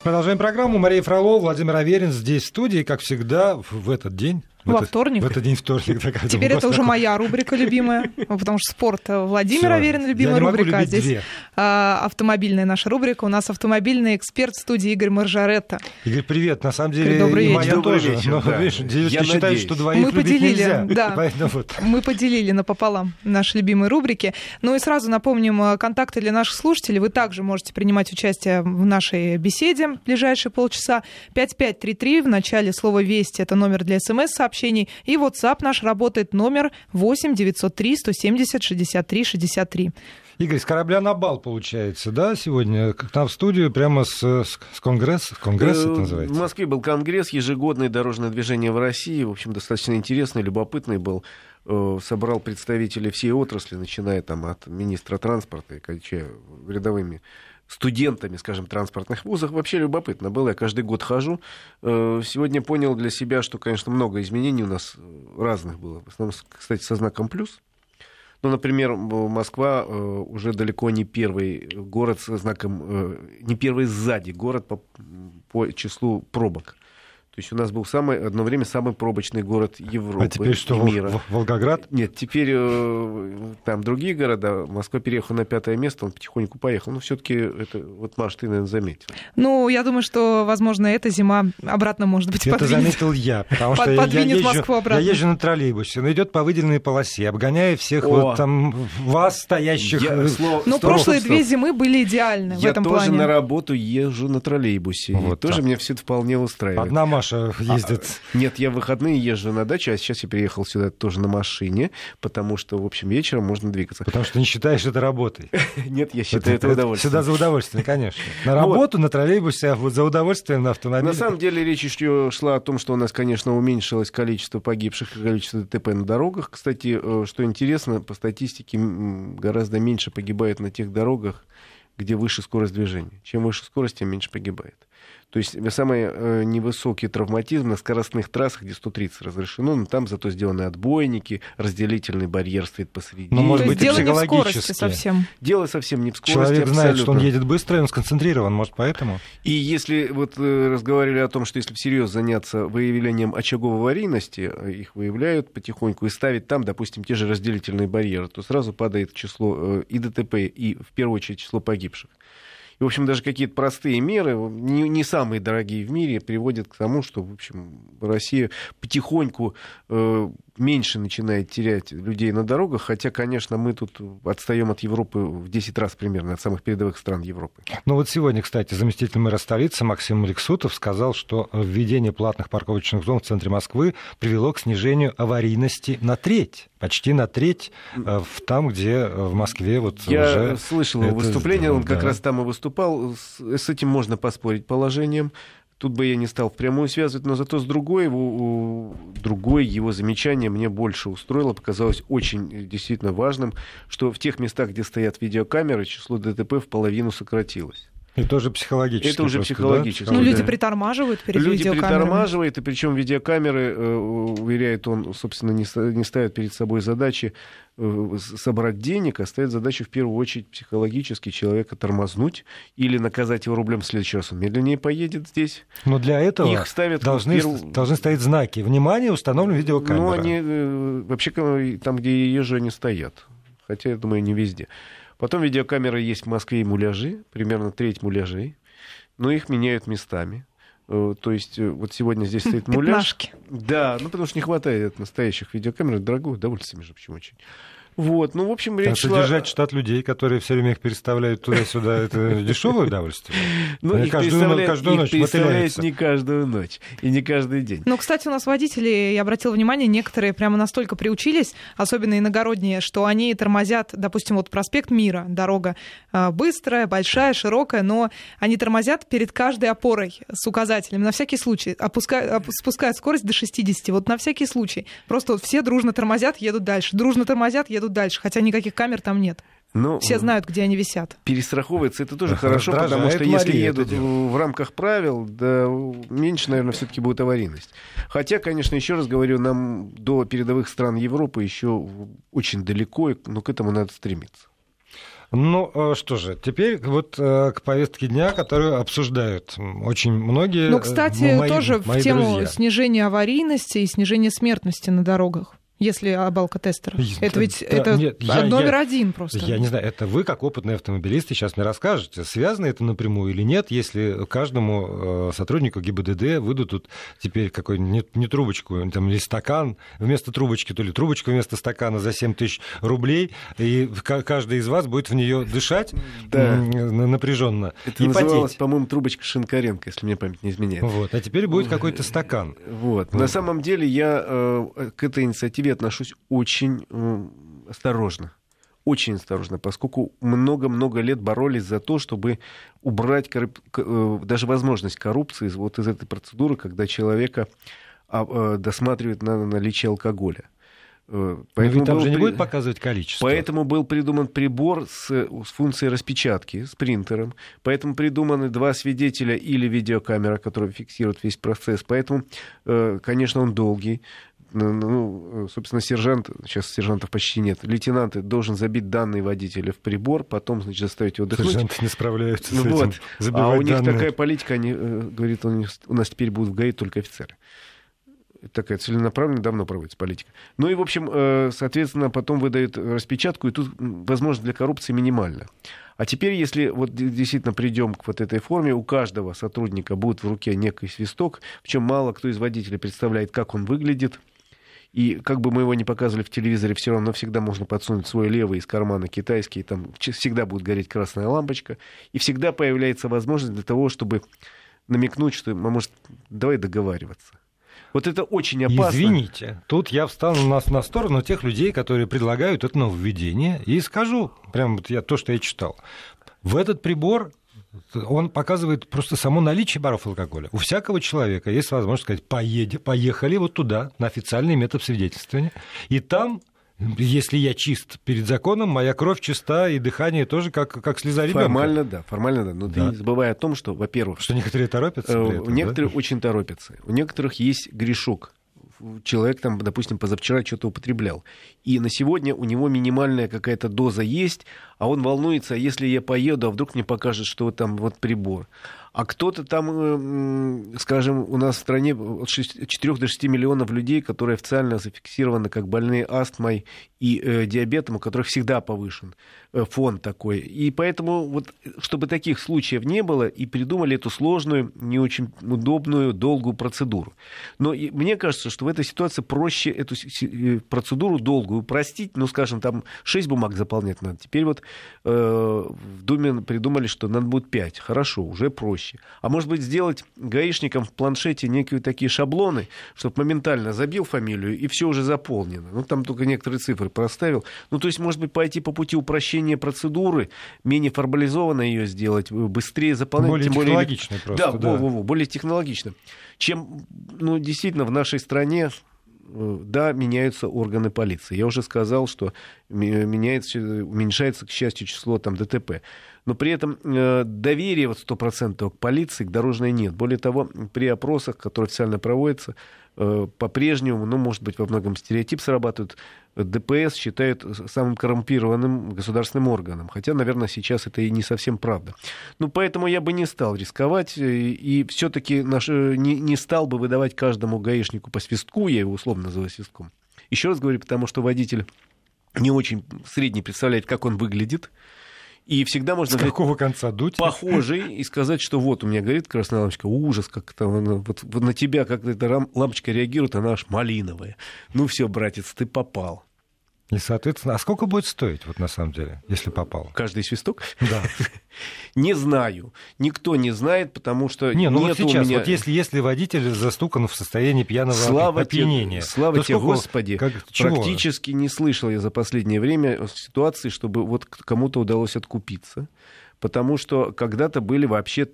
Продолжаем программу. Мария Фролова, Владимир Аверин здесь в студии, как всегда, в этот день. Во этот, вторник. В этот день вторник. Так, Теперь это уже моя рубрика любимая, потому что спорт Владимир Аверин любимая рубрика, а здесь две. автомобильная наша рубрика. У нас автомобильный эксперт в студии Игорь Маржаретта. Игорь, привет. На самом деле Добрый и вечер. моя Добрый тоже. вечер, Но, да. видишь, надеюсь. что двоих Мы поделили, нельзя. да. Поэтому вот. Мы поделили напополам наши любимые рубрики. Ну и сразу напомним э, контакты для наших слушателей. Вы также можете принимать участие в нашей беседе в ближайшие полчаса. 5533 в начале слова «Вести» — это номер для смс-сообщений. И WhatsApp наш работает номер 8 903 170 63 63. Игорь, с корабля на бал получается, да, сегодня? К нам в студию прямо с, с, с конгресса? Конгресс это Э, называется? В Москве был конгресс, ежегодное дорожное движение в России. В общем, достаточно интересный, любопытный был. Э, Собрал представителей всей отрасли, начиная там от министра транспорта и кончая рядовыми студентами, скажем, транспортных вузов. Вообще любопытно было. Я каждый год хожу. Э, Сегодня понял для себя, что, конечно, много изменений у нас э, разных было. В основном, кстати, со знаком плюс. Ну, например, Москва э, уже далеко не первый город со знаком, не первый сзади город по, по числу пробок. То есть у нас был самый, одно время самый пробочный город Европы А теперь что, и мира. Вол- Волгоград? Нет, теперь э, там другие города. Москва переехала на пятое место, он потихоньку поехал. Но все-таки это, вот, Маш, ты, наверное, заметил. Ну, я думаю, что, возможно, эта зима обратно, может быть, Это подвинет. заметил я, потому что я- я, подвинет езжу, Москву обратно. я езжу на троллейбусе, он идет по выделенной полосе, обгоняя всех О. вот там вас, стоящих... Я, э, слово- Ну, стоп, прошлые стоп, две зимы были идеальны в Я этом тоже плане. на работу езжу на троллейбусе. Вот и тоже меня все это вполне устраивает. Одна Маша ездит. Нет, я в выходные езжу на дачу, а сейчас я приехал сюда тоже на машине, потому что, в общем, вечером можно двигаться. Потому что не считаешь это работой. Нет, я считаю это удовольствием. Сюда за удовольствием, конечно. На работу, на троллейбусе, а вот за удовольствием на автомобиле. На самом деле речь еще шла о том, что у нас, конечно, уменьшилось количество погибших и количество ДТП на дорогах. Кстати, э, что интересно, по статистике гораздо меньше погибает на тех дорогах, где выше скорость движения. Чем выше скорость, тем меньше погибает. То есть самый э, невысокий травматизм на скоростных трассах, где 130 разрешено, но там зато сделаны отбойники, разделительный барьер стоит посреди. Ну, может То быть, дело не в скорости психологически. совсем. Дело совсем не в скорости. Человек знает, что он абсолютно. едет быстро, и он сконцентрирован, может, поэтому. И если вот э, разговаривали о том, что если всерьез заняться выявлением очагов аварийности, э, их выявляют потихоньку и ставить там, допустим, те же разделительные барьеры, то сразу падает число э, и ДТП, и в первую очередь число погибших. И, в общем, даже какие-то простые меры, не, не самые дорогие в мире, приводят к тому, что, в общем, Россия потихоньку э, меньше начинает терять людей на дорогах, хотя, конечно, мы тут отстаем от Европы в 10 раз примерно, от самых передовых стран Европы. Ну вот сегодня, кстати, заместитель мэра столицы Максим Алексутов сказал, что введение платных парковочных зон в центре Москвы привело к снижению аварийности на треть. Почти на треть э, в там, где э, в Москве вот Я уже... слышал его это выступление, он как да. раз там и выступал. С, с этим можно поспорить положением. Тут бы я не стал впрямую связывать, но зато с другой его, другое его замечание мне больше устроило, показалось очень э, действительно важным, что в тех местах, где стоят видеокамеры, число ДТП в половину сократилось. И тоже психологически. Это уже просто, психологически. да? Ну, люди притормаживают перед Люди видеокамерами. притормаживают, и причем видеокамеры, э, уверяет он, собственно, не, ста- не ставят перед собой задачи э, собрать денег, а ставят задачу в первую очередь психологически человека тормознуть или наказать его рублем в следующий раз. Он медленнее поедет здесь. Но для этого Их ставят должны, перв- должны стоять знаки. Внимание, установлена видеокамера. Ну, они э, вообще там, где я езжу, они стоят. Хотя, я думаю, не везде. Потом видеокамеры есть в Москве и муляжи, примерно треть муляжей, но их меняют местами. Э, То есть э, вот сегодня здесь стоит муляж. Пятнашки. Да, ну потому что не хватает настоящих видеокамер. Дорогое удовольствие, между прочим, очень. Вот, ну, в общем, речь что шла... держать штат людей, которые все время их переставляют туда-сюда, это дешевое удовольствие. Ну, их переставляют, каждую их ночь переставляют мотыляются. не каждую ночь и не каждый день. Ну, кстати, у нас водители, я обратила внимание, некоторые прямо настолько приучились, особенно иногородние, что они тормозят, допустим, вот проспект Мира, дорога э, быстрая, большая, широкая, но они тормозят перед каждой опорой с указателем на всякий случай, опуска- оп- спускают скорость до 60, вот на всякий случай. Просто вот все дружно тормозят, едут дальше, дружно тормозят, едут дальше, хотя никаких камер там нет. Но Все знают, где они висят. перестраховываться это тоже хорошо, потому раздражает что если Мария едут в рамках правил, да меньше, наверное, все-таки будет аварийность. Хотя, конечно, еще раз говорю, нам до передовых стран Европы еще очень далеко, но к этому надо стремиться. Ну э, что же, теперь вот э, к повестке дня, которую обсуждают очень многие. Ну, кстати, мои, тоже мои в тему друзья. снижения аварийности и снижения смертности на дорогах если об алкотестерах? Это ведь да, это нет, я, номер я, один просто. Я не знаю, это вы, как опытный автомобилист, сейчас мне расскажете, связано это напрямую или нет, если каждому э, сотруднику ГИБДД выдадут теперь какой не, не трубочку, там, или стакан вместо трубочки, то ли трубочку вместо стакана за 7 тысяч рублей, и каждый из вас будет в нее дышать да. напряженно это и называлось, по-моему, трубочка Шинкаренко, если мне память не изменяет. Вот, а теперь будет какой-то стакан. Вот. вот. На самом деле я э, к этой инициативе себе отношусь очень осторожно. Очень осторожно, поскольку много-много лет боролись за то, чтобы убрать корруп... Э, даже возможность коррупции вот из этой процедуры, когда человека а, э, досматривают на наличие алкоголя. Э, поэтому там же не будет показывать количество. Поэтому был придуман прибор с, с функцией распечатки, с принтером. Поэтому придуманы два свидетеля или видеокамера, которая фиксирует весь процесс. Поэтому, конечно, он долгий. Ну, ну, собственно, сержант, сейчас сержантов почти нет, лейтенант должен забить данные водителя в прибор, потом, значит, заставить его дыхнуть. Сержанты не справляются ну, с вот. этим. А у них данные. такая политика, они, э, говорит, он, у нас теперь будут в ГАИ только офицеры такая целенаправленная, давно проводится политика. Ну и, в общем, э, соответственно, потом выдают распечатку, и тут возможность для коррупции минимальна. А теперь, если вот действительно придем к вот этой форме, у каждого сотрудника будет в руке некий свисток, причем мало кто из водителей представляет, как он выглядит, и как бы мы его не показывали в телевизоре, все равно всегда можно подсунуть свой левый из кармана китайский, там всегда будет гореть красная лампочка, и всегда появляется возможность для того, чтобы намекнуть, что, может, давай договариваться. Вот это очень опасно. Извините, тут я встану на, на сторону тех людей, которые предлагают это нововведение, и скажу, прям вот я, то, что я читал. В этот прибор он показывает просто само наличие баров алкоголя. У всякого человека есть возможность сказать, поеди, поехали вот туда, на официальный метод свидетельствования, и там если я чист перед законом, моя кровь чиста, и дыхание тоже как, как слеза ребенка. Формально да, формально да. Но да. ты не забывай о том, что, во-первых... Что некоторые торопятся? Э, этом, некоторые да? очень торопятся. У некоторых есть грешок человек там, допустим, позавчера что-то употреблял. И на сегодня у него минимальная какая-то доза есть, а он волнуется, а если я поеду, а вдруг мне покажет, что там вот прибор. А кто-то там, э, скажем, у нас в стране от 4 до 6 миллионов людей, которые официально зафиксированы как больные астмой и э, диабетом, у которых всегда повышен э, фон такой. И поэтому, вот, чтобы таких случаев не было, и придумали эту сложную, не очень удобную, долгую процедуру. Но и, мне кажется, что в этой ситуации проще эту э, процедуру долгую простить, ну, скажем, там 6 бумаг заполнять надо. Теперь вот э, в Думе придумали, что надо будет 5. Хорошо, уже проще проще. А может быть, сделать гаишникам в планшете некие такие шаблоны, чтобы моментально забил фамилию, и все уже заполнено. Ну, там только некоторые цифры проставил. Ну, то есть, может быть, пойти по пути упрощения процедуры, менее формализованно ее сделать, быстрее заполнять. Более тем более... просто, да. Да, во, во, во, более технологично. Чем, ну, действительно, в нашей стране э, да, меняются органы полиции. Я уже сказал, что меняется, уменьшается, к счастью, число там, ДТП но при этом э, доверия вот 100% к полиции, к дорожной нет. Более того, при опросах, которые официально проводятся, э, по-прежнему, ну, может быть, во многом стереотип срабатывает, ДПС считают самым коррумпированным государственным органом. Хотя, наверное, сейчас это и не совсем правда. Ну, поэтому я бы не стал рисковать и, и все-таки наш, не, не стал бы выдавать каждому гаишнику по свистку, я его условно называю свистком. Еще раз говорю, потому что водитель не очень средний представляет, как он выглядит. И всегда можно С какого конца дуть? Похожий и сказать, что вот у меня горит красная лампочка, ужас, как там она, вот, вот на тебя как эта лампочка реагирует, она аж малиновая. Ну все, братец, ты попал. И, соответственно, а сколько будет стоить, вот на самом деле, если попал? Каждый свисток? Да. не знаю. Никто не знает, потому что не, ну вот сейчас, меня... вот если, если водитель застукан в состоянии пьяного слава опьянения, те, слава тебе, Господи, как, практически не слышал я за последнее время ситуации, чтобы вот кому-то удалось откупиться, потому что когда-то были вообще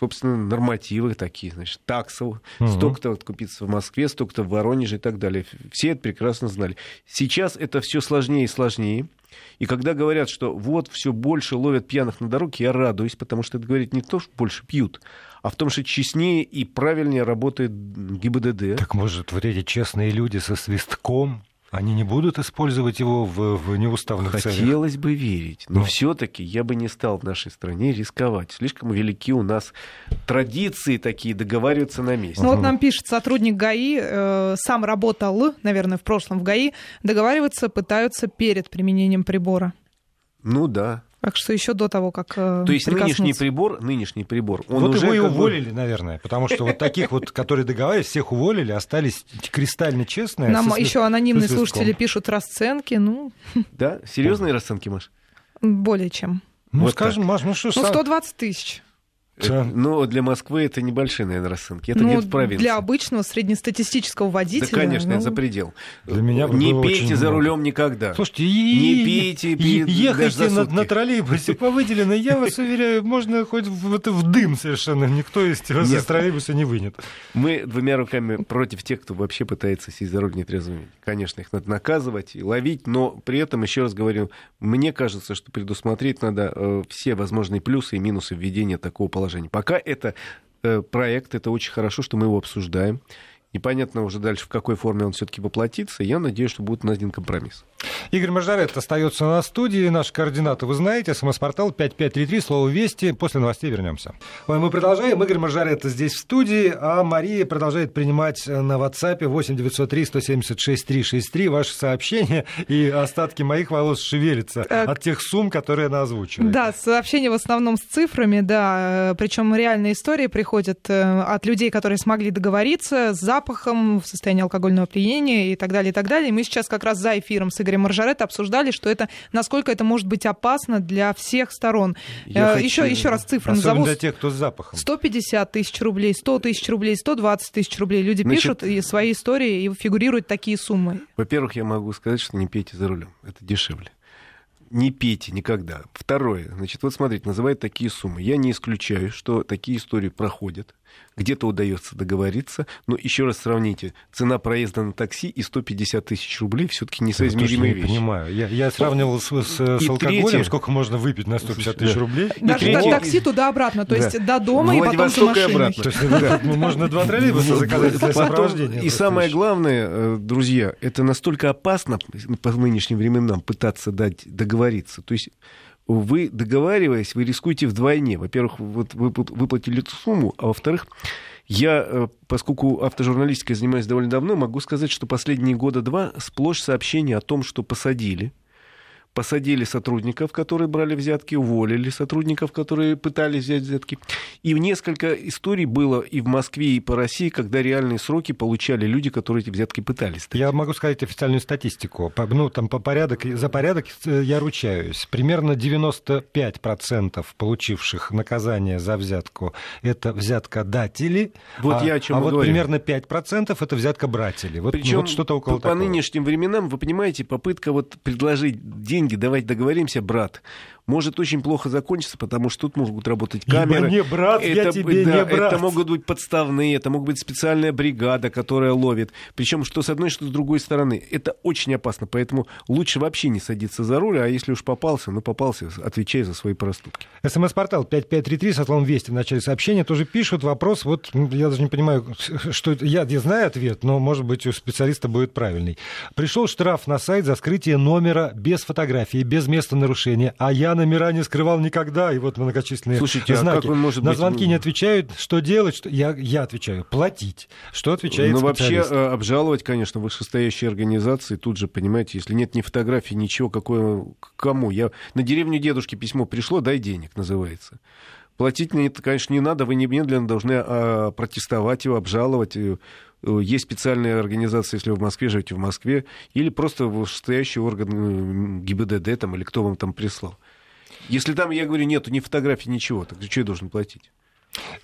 собственно, нормативы такие, значит, таксов, угу. столько-то откупиться в Москве, столько-то в Воронеже и так далее. Все это прекрасно знали. Сейчас это все сложнее и сложнее. И когда говорят, что вот все больше ловят пьяных на дороге, я радуюсь, потому что это говорит не то, что больше пьют, а в том, что честнее и правильнее работает ГИБДД. Так может, вот эти честные люди со свистком Они не будут использовать его в, в неуставных Хотелось целях? Хотелось бы верить, но, но. Все-таки я бы не стал в нашей стране рисковать. Слишком велики у нас традиции такие, договариваться на месте. Ну вот нам пишет сотрудник ГАИ, э, сам работал, наверное, в прошлом в ГАИ, договариваться пытаются перед применением прибора. Ну да, так что еще до того, как э, То есть нынешний прибор, нынешний прибор, он вот уже его и как бы- уволили, наверное, потому что вот таких вот, которые договаривались, всех уволили, остались кристально честные. Нам еще анонимные слушатели пишут расценки, ну, Да, серьезные расценки, Маш? более чем. Ну, скажем, Маш, ну что Ну, сам- 120 тысяч. Да. Но для Москвы это небольшие, наверное, расценки. Это ну, где-то в провинции. для обычного среднестатистического Да, водителя. конечно, ну, это за предел. Для меня бы Не было пейте очень за много. рулем никогда. Слушайте, Не пейте перед- ехайте на, на троллейбусе по выделенной, я вас уверяю, можно хоть в, это в дым совершенно, никто из, вас из троллейбуса не вынет. Мы двумя руками против тех, кто вообще пытается сесть за руль нетрезвыми. Конечно, их надо наказывать и ловить, но при этом, еще раз говорю, мне кажется, что предусмотреть надо э, все возможные плюсы и минусы введения такого положения. Пока это э, проект, это очень хорошо, что мы его обсуждаем. Непонятно уже дальше, в какой форме он все-таки воплотится. Я надеюсь, что будет найден компромисс. Игорь Мажарет остается на студии. Наши координаты вы знаете. СМС-портал 5533, слово «Вести». После новостей вернемся. Мы продолжаем. Игорь Мажарет здесь в студии, а Мария продолжает принимать на WhatsApp 8 903 176 363 ваши сообщения, и остатки моих волос шевелятся Так. от тех сумм, которые она озвучивает. Да, сообщения в основном с цифрами, да. Причем реальные истории приходят э, от людей, которые смогли договориться с запахом, в состоянии алкогольного опьянения и так далее, и так далее. И мы сейчас как раз за эфиром с Игорем Маржаретто обсуждали, что это, насколько это может быть опасно для всех сторон. Я Э, хочу- еще, еще раз цифры Особенно назову. для тех, кто с запахом. 150 тысяч рублей, 100 тысяч рублей, 120 тысяч рублей. Люди Значит- пишут и свои истории, и фигурируют такие суммы. Во-первых, я могу сказать, что не пейте за рулем. Это дешевле. Не пейте никогда. Второе, значит, вот смотрите, называют такие суммы. Я не исключаю, что такие истории проходят. Где-то удается договориться. Но еще раз сравните. Цена проезда на такси и 150 тысяч рублей все-таки Я несоизмеримые не вещи. понимаю. Я, я сравнивал с, с- с И алкоголем, третье- сколько можно выпить на 150 Да. тысяч рублей. Даже третье- так- такси туда-обратно, то Да. есть до дома и потом и машиной. обратно. То есть да, ну, можно два троллейбуса заказать для сопровождения. И самое главное, э, друзья, это настолько опасно по нынешним временам пытаться дать договориться. То есть вы, договариваясь, вы рискуете вдвойне. Во-первых, вот вы пл- выплатили эту сумму, а во-вторых, я, э, поскольку автожурналистикой занимаюсь довольно давно, могу сказать, что последние года два сплошь сообщения о том, что посадили посадили сотрудников, которые брали взятки, уволили сотрудников, которые пытались взять взятки. И несколько историй было и в Москве, и по России, когда реальные сроки получали люди, которые эти взятки пытались. Я могу сказать официальную статистику. По- Ну, там по порядок, за порядок э, я ручаюсь. Примерно 95% получивших наказание за взятку – это взяткодатели. Вот а, я о чем а вот говорю. примерно 5% это взяткобратели. Вот, Причем вот что-то около по, по такого. нынешним временам, вы понимаете, попытка вот предложить деньги, давайте договоримся, брат, может очень плохо закончиться, потому что тут могут работать Ибо камеры. не брат, я это, тебе да, не брат. это могут быть подставные, это могут быть специальная бригада, которая ловит. Причем что с одной, что с другой стороны. Это очень опасно, поэтому лучше вообще не садиться за руль, а если уж попался, ну попался, отвечай за свои проступки. СМС-портал 5533 с отлом Вести в начале сообщения тоже пишут вопрос, вот м, я даже не понимаю, что это, я, я знаю ответ, но, может быть, у специалиста будет правильный. Пришел штраф на сайт за скрытие номера без фотографии, без места нарушения, а я номера не скрывал никогда, и вот многочисленные Слушайте, а знаки. как он может на быть- звонки не отвечают, что делать, что... Я, я отвечаю, платить. Что отвечает Ну, вообще, э, обжаловать, конечно, вышестоящие организации. Тут же, понимаете, если нет ни фотографий, ничего, какое, кому. Я, на деревню дедушки письмо пришло, дай денег, называется. Платить мне это, конечно, не надо, вы немедленно должны а, протестовать его, обжаловать. Э, э, Есть специальные организации, если вы в Москве живете в Москве, или просто вышестоящий орган ГИБДД там, или кто вам там прислал. Если там, я говорю, нету ни фотографий, ничего, так что я должен платить?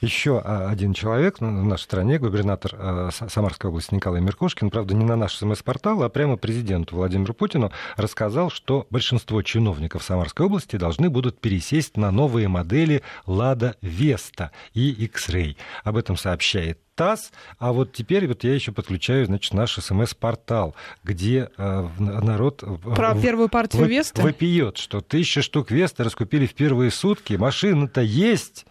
Еще а, один человек ну, в нашей стране, губернатор С- Самарской области Николай Меркушкин, правда, не на наш СМС-портал, а прямо президенту Владимиру Путину рассказал, что большинство чиновников Самарской области должны будут пересесть на новые модели «Лада Веста» и X-Ray. Об этом сообщает ТАСС, а вот теперь вот я еще подключаю, значит, наш СМС-портал, где э, в- народ... Про в- первую партию вы- Весты? Вопиет, что тысяча штук Веста раскупили в первые сутки, машина-то есть, А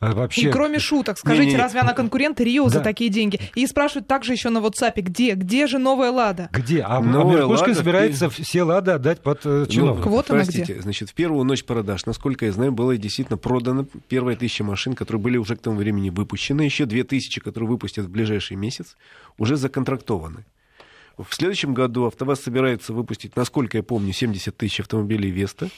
вообще... И кроме шуток, скажите, Не-не-не. разве она конкурент Рио за Да. такие деньги? И спрашивают также еще на WhatsApp, где, где же новая Лада? Где? А, а Новая Меркушкин «Лада» собирается все лады отдать под э, чиновников. Квота на простите, значит, в первую ночь продаж, насколько я знаю, было действительно продано первые тысяча машин, которые были уже к тому времени выпущены. Еще две тысячи, которые выпустят в ближайший месяц, уже законтрактованы. В следующем году АвтоВАЗ собирается выпустить, насколько я помню, 70 тысяч автомобилей Веста.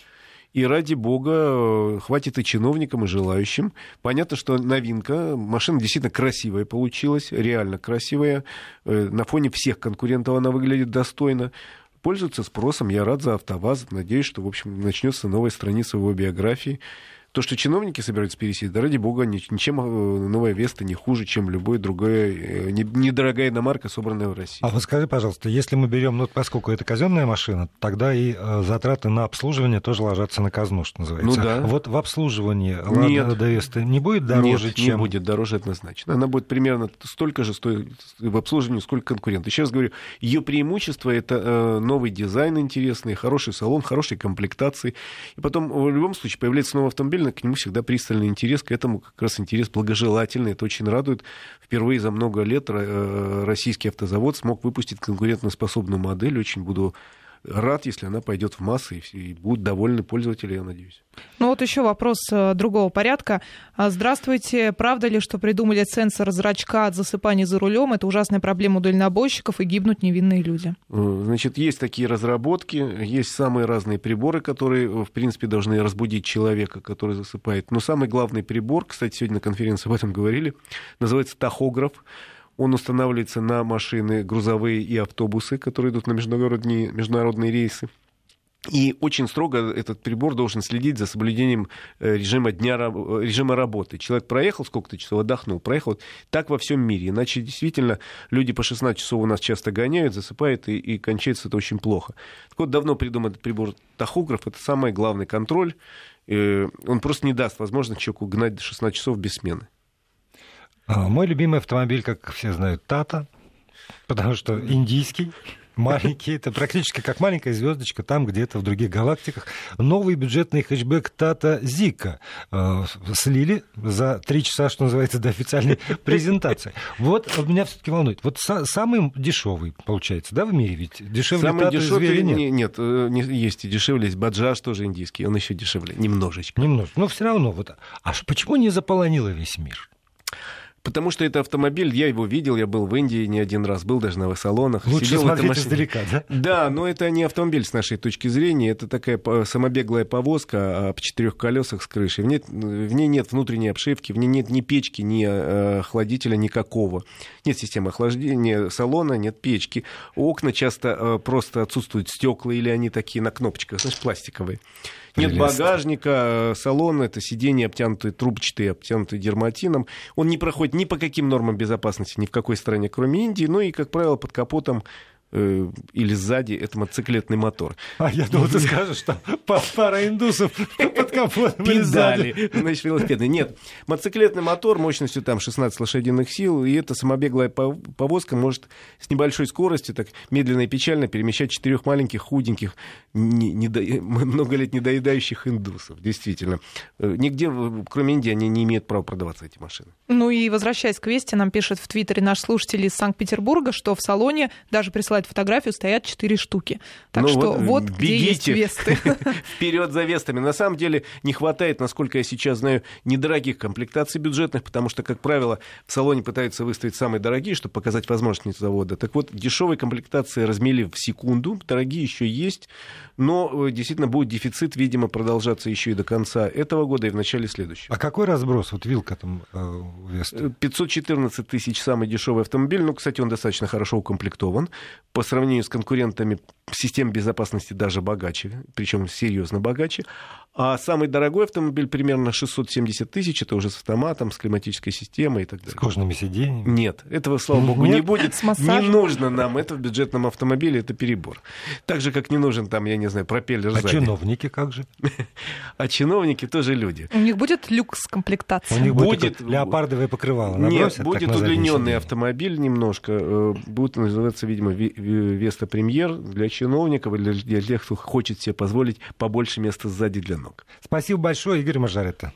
И ради бога, э, хватит и чиновникам, и желающим. Понятно, что новинка. Машина действительно красивая получилась, реально красивая. Э, На фоне всех конкурентов она выглядит достойно. Пользуется спросом. Я рад за АвтоВАЗ. Надеюсь, что, в общем, начнется новая страница его биографии. То, что чиновники собираются пересесть, да ради бога, ни- ничем э, новая Веста не хуже, чем любой другая э, не- недорогая иномарка, собранная в России. А вот скажи, пожалуйста, если мы берем, ну, поскольку это казенная машина, тогда и э, затраты на обслуживание тоже ложатся на казну, что называется. Ну да. Вот в обслуживании Нет. Лада Веста не будет дороже, Нет, чем... не будет дороже однозначно. Она будет примерно столько же стоить в обслуживании, сколько конкурент. Еще раз говорю, ее преимущество это новый дизайн интересный, хороший салон, хорошие комплектации. И потом в любом случае появляется новый автомобиль, к нему всегда пристальный интерес, к этому как раз интерес благожелательный. Это очень радует. Впервые за много лет э, российский автозавод смог выпустить конкурентоспособную модель. Очень буду рад, если она пойдет в массы, и будут довольны пользователи, я надеюсь. Ну вот еще вопрос э, другого порядка. А, Здравствуйте. Правда ли, что придумали сенсор зрачка от засыпания за рулем? Это ужасная проблема у дальнобойщиков, и гибнут невинные люди. Э, Значит, есть такие разработки, есть самые разные приборы, которые, э, в принципе, должны разбудить человека, который засыпает. Но самый главный прибор, кстати, сегодня на конференции об этом говорили, называется тахограф. Он устанавливается на машины грузовые и автобусы, которые идут на международные, международные рейсы. И очень строго этот прибор должен следить за соблюдением э, режима, дня, э, режима работы. Человек проехал сколько-то часов, отдохнул, проехал. Так во всем мире. Иначе действительно люди по 16 часов у нас часто гоняют, засыпают, и, и кончается это очень плохо. Так вот, давно придуман этот прибор тахограф. Это самый главный контроль. Э, Он просто не даст возможность человеку гнать до 16 часов без смены. А, Мой любимый автомобиль, как все знают, Тата, потому что индийский, маленький, это практически как маленькая звездочка там где-то в других галактиках. Новый бюджетный хэтчбэк Тата Зика э, слили за три часа, что называется, до официальной презентации. Вот меня все-таки волнует. Вот са- самый дешевый, получается, да, в мире ведь? Дешевле Самый Тата дешевый звери нет. не- нет, э, не- есть и дешевле. Есть Баджаж тоже индийский, он еще дешевле, немножечко. Немножко. Но все равно. Вот. А почему не заполонило весь мир? Потому что это автомобиль, я его видел, я был в Индии не один раз, был даже на салонах. Лучше сидел в смотреть машине. издалека, да? Да, но это не автомобиль с нашей точки зрения, это такая по- самобеглая повозка а, в четырех колесах с крышей. В ней, в ней нет внутренней обшивки, в ней нет ни печки, ни э, охладителя никакого. Нет системы охлаждения салона, нет печки. Окна часто э, просто отсутствуют стекла или они такие на кнопочках, знаешь, пластиковые. Нет Прелестно. багажника, э, салон, это сиденье обтянутые трубчатые, обтянутые дерматином. Он не проходит ни по каким нормам безопасности ни в какой стране, кроме Индии. Ну и, как правило, под капотом э, или сзади это мотоциклетный мотор. А я думал, ты скажешь, что па- пара индусов под капотом или сзади. Педали, значит, велосипедный. Нет, мотоциклетный мотор мощностью там 16 лошадиных сил, и эта самобеглая пов- повозка может с небольшой скоростью, так медленно и печально перемещать четырех маленьких, худеньких, не- не до- много лет недоедающих индусов. Действительно. Э, Нигде, кроме Индии, они не имеют права продаваться, эти машины. Ну и возвращаясь к Весте, нам пишет в Твиттере наш слушатель из Санкт-Петербурга, что в салоне даже присылает фотографию, стоят четыре штуки. Так Ну что вот, вот, где есть бегите. Весты. Вперед за вестами. На самом деле не хватает, насколько я сейчас знаю, недорогих комплектаций бюджетных, потому что, как правило, в салоне пытаются выставить самые дорогие, чтобы показать возможности завода. Так вот, дешевые комплектации размели в секунду, дорогие еще есть, но э, действительно будет дефицит, видимо, продолжаться еще и до конца этого года и в начале следующего. А какой разброс? Вот вилка там э, у Весты. 514 тысяч самый дешевый автомобиль. Ну, кстати, он достаточно хорошо укомплектован. По сравнению с конкурентами систем безопасности даже богаче, причем серьезно богаче. А самый дорогой автомобиль примерно 670 тысяч. Это уже с автоматом, с климатической системой и так С далее. кожными сиденьями. Нет, этого, слава богу, не Нет? будет. С Не нужно нам это в бюджетном автомобиле, это перебор. Так же, как не нужен там, я не знаю, пропеллер А сзади. чиновники как же? А чиновники тоже люди. У них будет люкс У комплектация. них будет, Будет- леопардовое покрывало. Нет, набросят, будет удлиненный автомобиль немножко. э, Будет называться, видимо, Ви- Ви- Веста Премьер для чиновников или для тех, кто хочет себе позволить побольше места сзади для ног. Спасибо большое, Игорь Мажаретта.